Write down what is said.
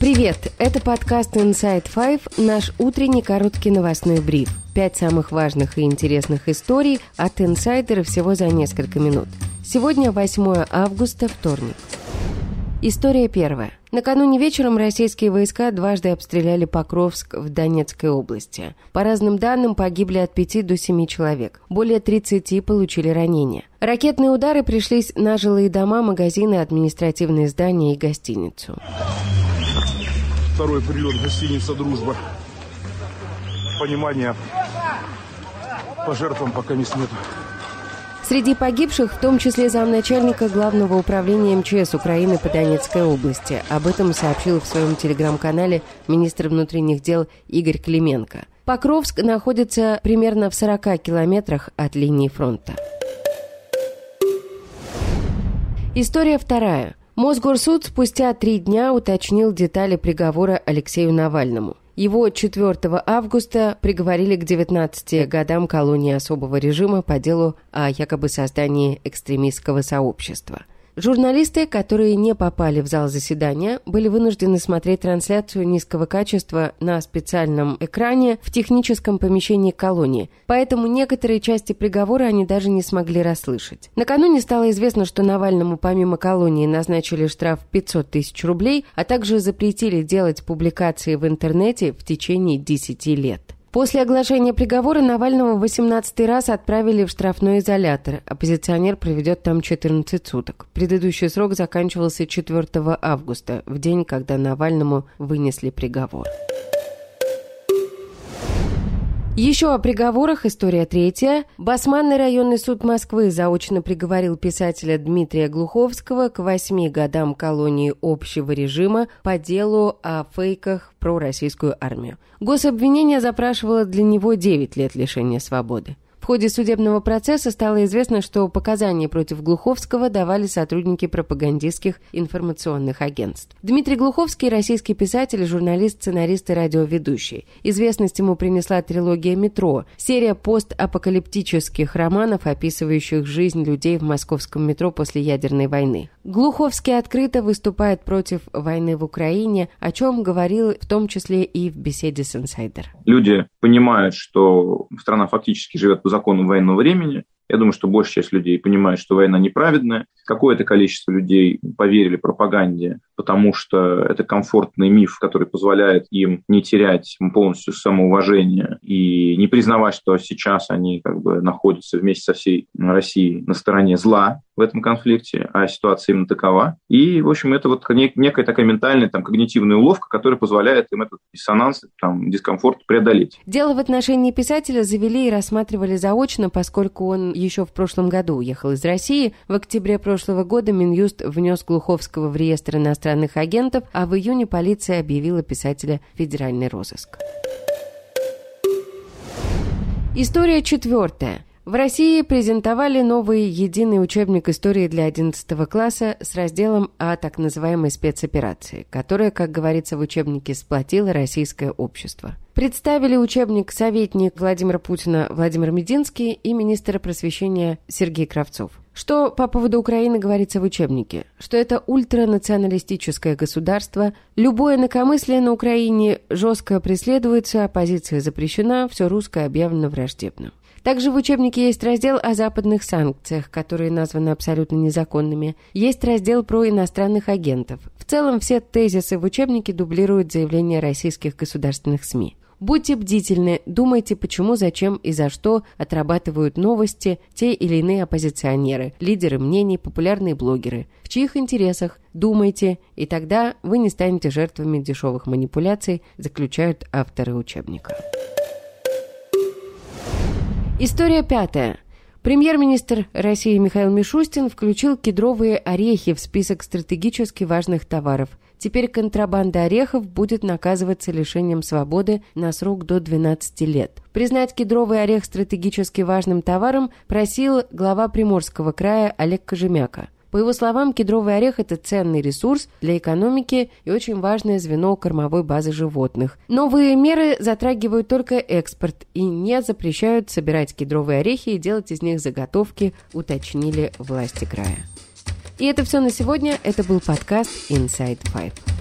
Привет! Это подкаст Inside Five, наш утренний короткий новостной бриф. Пять самых важных и интересных историй от инсайдера всего за несколько минут. Сегодня 8 августа, вторник. История первая. Накануне вечером российские войска дважды обстреляли Покровск в Донецкой области. По разным данным, погибли от 5 до 7 человек. Более 30 получили ранения. Ракетные удары пришлись на жилые дома, магазины, административные здания и гостиницу. Второй прилет гостиница «Дружба». Понимания по жертвам пока не нет. Среди погибших в том числе замначальника Главного управления МЧС Украины по Донецкой области. Об этом сообщил в своем телеграм-канале министр внутренних дел Игорь Клименко. Покровск находится примерно в 40 километрах от линии фронта. История вторая. Мосгорсуд спустя три дня уточнил детали приговора Алексею Навальному. Его 4 августа приговорили к 19 годам колонии особого режима по делу о якобы создании экстремистского сообщества. Журналисты, которые не попали в зал заседания, были вынуждены смотреть трансляцию низкого качества на специальном экране в техническом помещении колонии, поэтому некоторые части приговора они даже не смогли расслышать. Накануне стало известно, что Навальному помимо колонии назначили штраф 500 тысяч рублей, а также запретили делать публикации в интернете в течение 10 лет. После оглашения приговора Навального в 18 раз отправили в штрафной изолятор. Оппозиционер проведет там 14 суток. Предыдущий срок заканчивался 4 августа, в день, когда Навальному вынесли приговор. Еще о приговорах, история третья. Басманный районный суд Москвы заочно приговорил писателя Дмитрия Глуховского к восьми годам колонии общего режима по делу о фейках про российскую армию. Гособвинение запрашивало для него 9 лет лишения свободы. Ходе судебного процесса стало известно, что показания против Глуховского давали сотрудники пропагандистских информационных агентств. Дмитрий Глуховский – российский писатель, журналист, сценарист и радиоведущий. Известность ему принесла трилогия «Метро» – серия постапокалиптических романов, описывающих жизнь людей в московском метро после ядерной войны. Глуховский открыто выступает против войны в Украине, о чем говорил в том числе и в беседе с «Инсайдер». Люди понимают, что страна фактически живет по законам военного времени. Я думаю, что большая часть людей понимает, что война неправедная. Какое-то количество людей поверили пропаганде, потому что это комфортный миф, который позволяет им не терять полностью самоуважение и не признавать, что сейчас они как бы находятся вместе со всей Россией на стороне зла в этом конфликте, а ситуация именно такова. И, в общем, это вот некая такая ментальная, там, когнитивная уловка, которая позволяет им этот диссонанс, там, дискомфорт преодолеть. Дело в отношении писателя завели и рассматривали заочно, поскольку он еще в прошлом году уехал из России. В октябре прошлого года Минюст внес Глуховского в реестр иностранных агентов, а в июне полиция объявила писателя федеральный розыск. История четвертая. В России презентовали новый единый учебник истории для 11 класса с разделом о так называемой спецоперации, которая, как говорится в учебнике, сплотила российское общество. Представили учебник советник Владимира Путина Владимир Мединский и министр просвещения Сергей Кравцов. Что по поводу Украины говорится в учебнике? Что это ультранационалистическое государство, любое инакомыслие на Украине жестко преследуется, оппозиция запрещена, все русское объявлено враждебным. Также в учебнике есть раздел о западных санкциях, которые названы абсолютно незаконными. Есть раздел про иностранных агентов. В целом все тезисы в учебнике дублируют заявления российских государственных СМИ. Будьте бдительны, думайте, почему, зачем и за что отрабатывают новости те или иные оппозиционеры, лидеры мнений, популярные блогеры. В чьих интересах? Думайте, и тогда вы не станете жертвами дешевых манипуляций, заключают авторы учебника. История пятая. Премьер-министр России Михаил Мишустин включил кедровые орехи в список стратегически важных товаров. Теперь контрабанда орехов будет наказываться лишением свободы на срок до 12 лет. Признать кедровый орех стратегически важным товаром просил глава Приморского края Олег Кожемяка. По его словам, кедровый орех – это ценный ресурс для экономики и очень важное звено кормовой базы животных. Новые меры затрагивают только экспорт и не запрещают собирать кедровые орехи и делать из них заготовки, уточнили власти края. И это все на сегодня. Это был подкаст Inside Five.